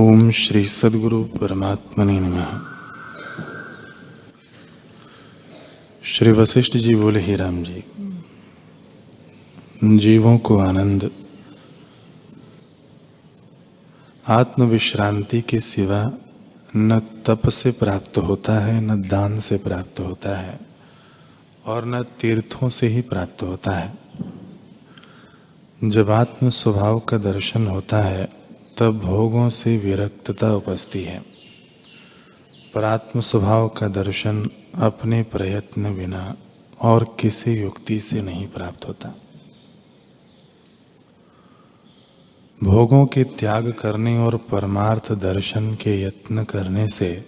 ओम श्री सदगुरु परमात्मने नमः। श्री वशिष्ठ जी बोले, ही राम जी जीवों को आनंद आत्म विश्रांति के सिवा न तप से प्राप्त होता है, न दान से प्राप्त होता है, और न तीर्थों से ही प्राप्त होता है। जब आत्म स्वभाव का दर्शन होता है तब भोगों से विरक्तता उपजती है। पर आत्म स्वभाव का दर्शन अपने प्रयत्न बिना और किसी युक्ति से नहीं प्राप्त होता। भोगों के त्याग करने और परमार्थ दर्शन के यत्न करने से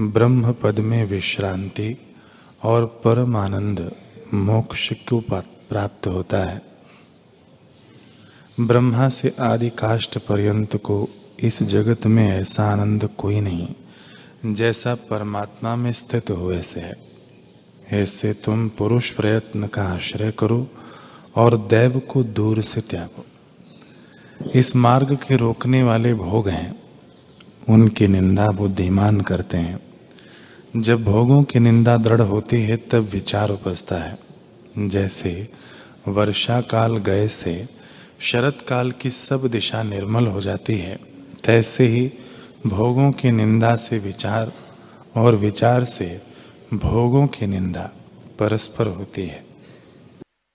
ब्रह्म पद में विश्रांति और परम आनंद मोक्ष को प्राप्त होता है? ब्रह्मा से आदि काष्ट पर्यंत को इस जगत में ऐसा आनंद कोई नहीं, जैसा परमात्मा में स्थित हो ऐसे है। ऐसे तुम पुरुष प्रयत्न का आश्रय करो और दैव को दूर से त्यागो। इस मार्ग के रोकने वाले भोग हैं, उनकी निंदा बुद्धिमान करते हैं। जब भोगों की निंदा दृढ़ होती है, तब विचार उपजता है। जैसे वर्षा काल गए से शरत काल की सब दिशा निर्मल हो जाती है। तैसे ही भोगों की निंदा से विचार और विचार से भोगों की निंदा परस्पर होती है।